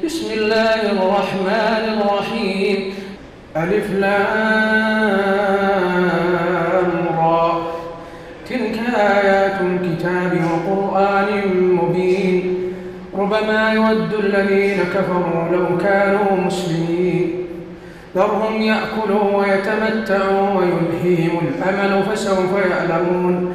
بسم الله الرحمن الرحيم. ألف لام را. تلك آيات الكتاب وقرآن مبين. ربما يود الذين كفروا لو كانوا مسلمين. ذرهم يأكلوا ويتمتعوا ويلهيهم الأمل فسوف يعلمون.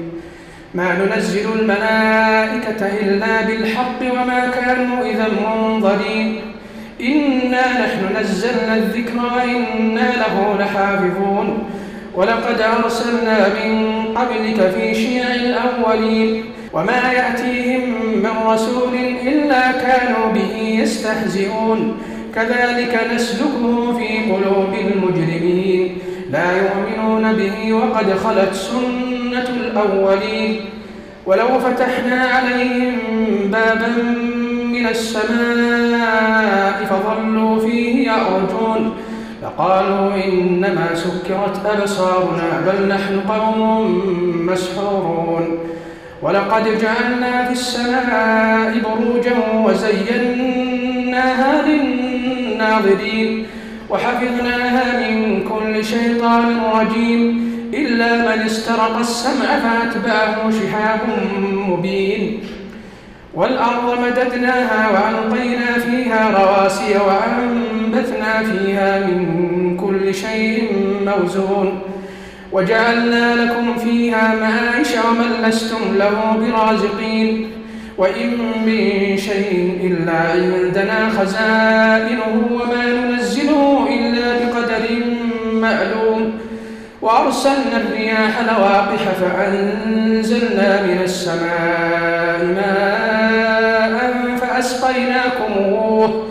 ما ننزل الملائكة إلا بالحق وما كانوا إذا منظرين. إنا نحن نزلنا الذكر وإنا له لحافظون. ولقد أرسلنا من قبلك في شيع الأولين. وما يأتيهم من رسول إلا كانوا به يستهزئون. كذلك نسلكه في قلوب المجرمين. لا يؤمنون به وقد خلت سنة الأولين ولو فتحنا عليهم بابا من السماء فظلوا فيه يعرجون فقالوا إنما سكرت أبصارنا بل نحن قوم مسحورون ولقد جعلنا في السماء بروجا وزيناها للناظرين وحفظناها من كل شيطان رجيم إلا من استرق السمع فأتبعه شهاب مبين. والأرض مددناها وألقينا فيها رواسي وأنبثنا فيها من كل شيء موزون. وجعلنا لكم فيها معايش ومن لستم له برازقين. وإن من شيء إلا عندنا خزائنه وما وأرسلنا الرياح لواقح فأنزلنا من السماء ماء فأسقيناكموه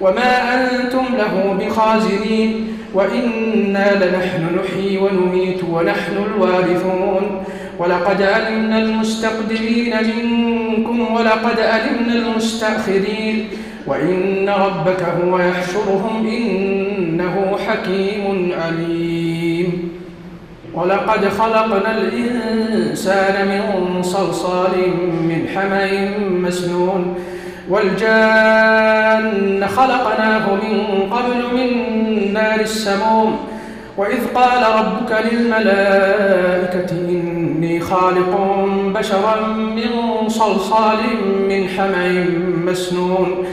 وما أنتم له بخازنين وإنا لنحن نحيي ونميت ونحن الوارثون ولقد علمنا المستقدمين منكم ولقد علمنا المستأخرين وإن ربك هو يحشرهم إنه حكيم عليم ولقد خلقنا الإنسان من صلصال من حمأ مسنون والجان خلقناه من قبل من نار السموم. وإذ قال ربك للملائكة إني خالق بشرا من صلصال من حمأ مسنون.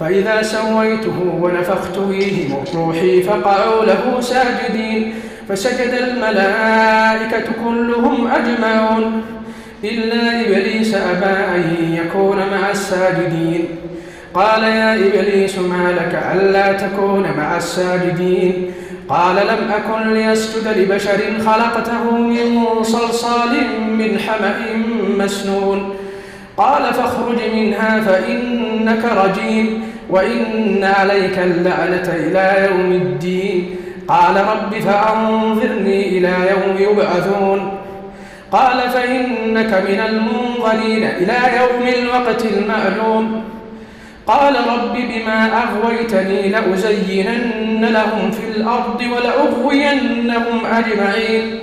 فإذا سويته ونفخت فيه من روحي فقعوا له ساجدين. فسجد الملائكة كلهم أجمعون. إلا إبليس أبى أن يكون مع الساجدين. قال يا إبليس ما لك ألا تكون مع الساجدين؟ قال لم أكن ليسجد لبشر خلقته من صلصال من حمأ مسنون. قال فاخرج منها فإنك رجيم وإن عليك اللعنة إلى يوم الدين. قال رب فأنظرني إلى يوم يبعثون. قال فإنك من المنظرين إلى يوم الوقت المعلوم. قال رب بما أغويتني لأزينن لهم في الأرض ولأغوينهم أجمعين.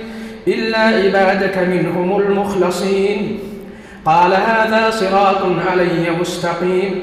إلا عبادك منهم المخلصين. قال هذا صراط علي مستقيم.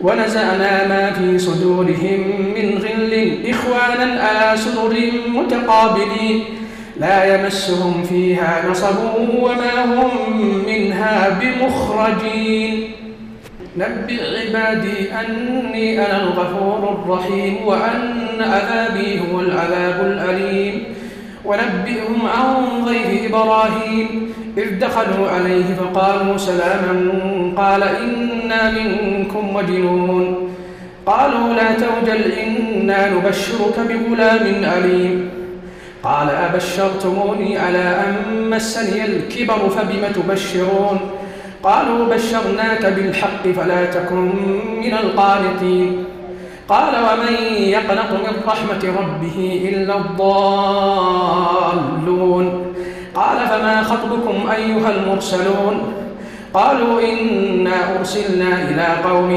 ونزعنا ما في صدورهم من غل. إخوانا على سرر متقابلين. لا يمسهم فيها نصب وما هم منها بمخرجين. نبئ عبادي أني أنا الغفور الرحيم وأن عذابي هو العذاب الأليم. ونبئهم عن ضيف إبراهيم. إذ دخلوا عليه فقالوا سلاما قال إنا منكم وجنون قالوا لا توجل إنا نبشرك بغلام أليم قال أبشرتموني على أن مسني الكبر فبم تبشرون؟ قالوا بشرناك بالحق فلا تكن من القانطين. قال ومن يقنط من رحمة ربه إلا الضالون؟ قال فما خطبكم أيها المرسلون؟ قالوا إنا أرسلنا إلى قوم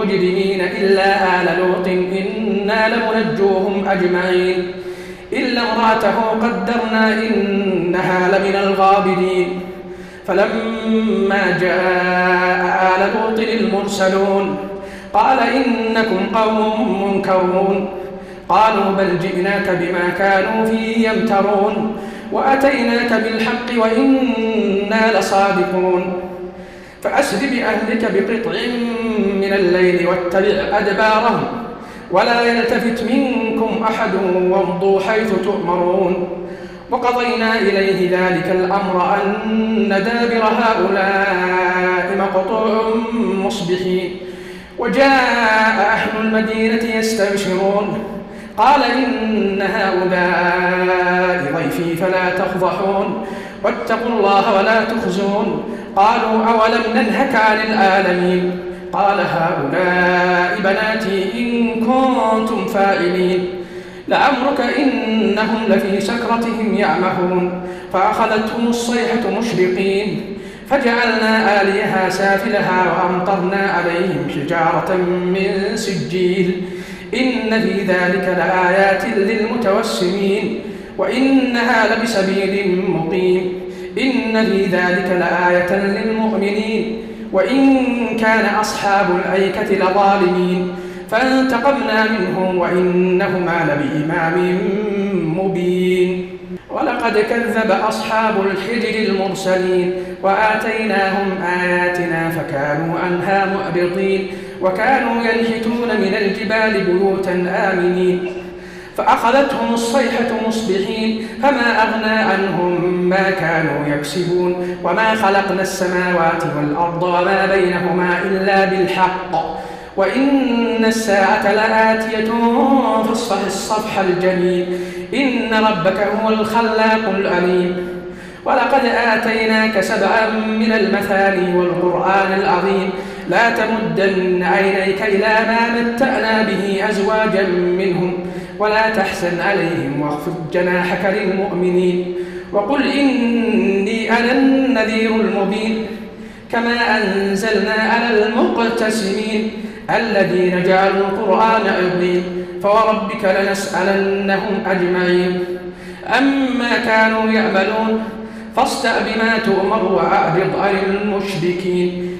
مجرمين إلا آل لوط إنا لمنجوهم أجمعين. إلا امرأته قدرنا إنها لمن الغابرين. فلما جاء آل لوط المرسلون قال إنكم قوم منكرون. قالوا بل جئناك بما كانوا فيه يمترون. وأتيناك بالحق وإنا لصادقون. فأسر بأهلك بقطع من الليل واتبع أدبارهم. ولا يلتفت منكم أحد وامضوا حيث تؤمرون. وقضينا إليه ذلك الأمر أن دابر هؤلاء مقطوع مصبحين. وجاء أهل المدينة يستبشرون. قال إن هؤلاء ضيفي فلا تفضحون. واتقوا الله ولا تخزون. قالوا أولم ننهك عن العالمين؟ قال هؤلاء بناتي إن كنتم فاعلين. لعمرك إنهم لفي سكرتهم يعمهون. فأخذتهم الصيحة مشرقين. فجعلنا آليها سافلها وأمطرنا عليهم حجارة من سجيل. إن في ذلك لآيات للمتوسمين وإنها لبسبيل مقيم. إن في ذلك لآية للمؤمنين وإن كان أصحاب الأيكة لظالمين. فانتقمنا منهم وإنهما لبإمام مبين. ولقد كذب أصحاب الحجر المرسلين وآتيناهم آياتنا فكانوا عنها مؤبطين وكانوا ينحتون من الجبال بيوتا آمنين فأخذتهم الصيحة مصبحين فما أغنى عنهم ما كانوا يكسبون وما خلقنا السماوات والأرض وما بينهما إلا بالحق وإن الساعة لآتية فاصفح الصفح الجميل إن ربك هو الخلاق الأليم ولقد آتيناك سبعا من المثاني والقرآن العظيم. لا تمدن عينيك إلى ما متأنا به أزواجا منهم ولا تحزن عليهم واخفض جناحك للمؤمنين. وقل إني أنا النذير المبين. كما أنزلنا على المقتسمين. الذين جعلوا القرآن عظيم فوربك لنسألنهم أجمعين. أما كانوا يعملون فاصدأ بما تؤمر وأعرض عن المشركين.